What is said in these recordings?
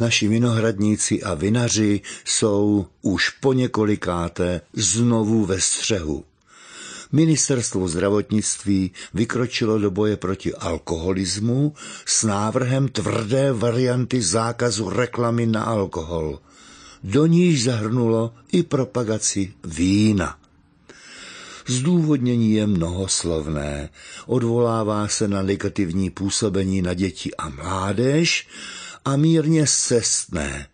Naši vinohradníci a vinaři jsou už po několikáté znovu ve střehu. Ministerstvo zdravotnictví vykročilo do boje proti alkoholismu s návrhem tvrdé varianty zákazu reklamy na alkohol. Do níž zahrnulo i propagaci vína. Zdůvodnění je mnohoslovné, odvolává se na negativní působení na děti a mládež a mírně sestné,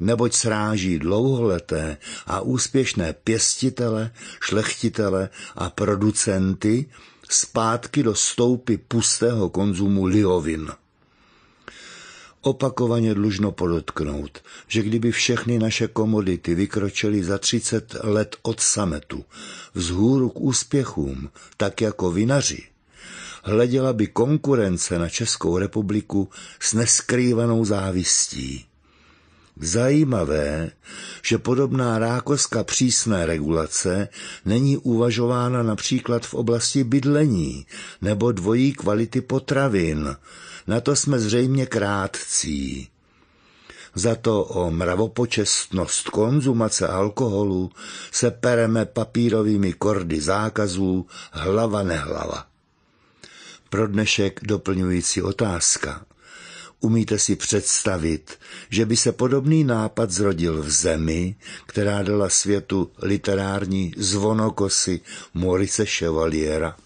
neboť sráží dlouholeté a úspěšné pěstitele, šlechtitele a producenty zpátky do stoupy pustého konzumu liovin. Opakovaně dlužno podotknout, že kdyby všechny naše komodity vykročily za 30 let od sametu vzhůru k úspěchům, tak jako vinaři, hleděla by konkurence na Českou republiku s neskrývanou závistí. Zajímavé, že podobná rákoska přísné regulace není uvažována například v oblasti bydlení nebo dvojí kvality potravin. Na to jsme zřejmě krátcí. Za to o mravopočestnost konzumace alkoholu se pereme papírovými kordy zákazů hlava nehlava. Pro dnešek doplňující otázka. Umíte si představit, že by se podobný nápad zrodil v zemi, která dala světu literární zvonokosy Maurice Chevaliera?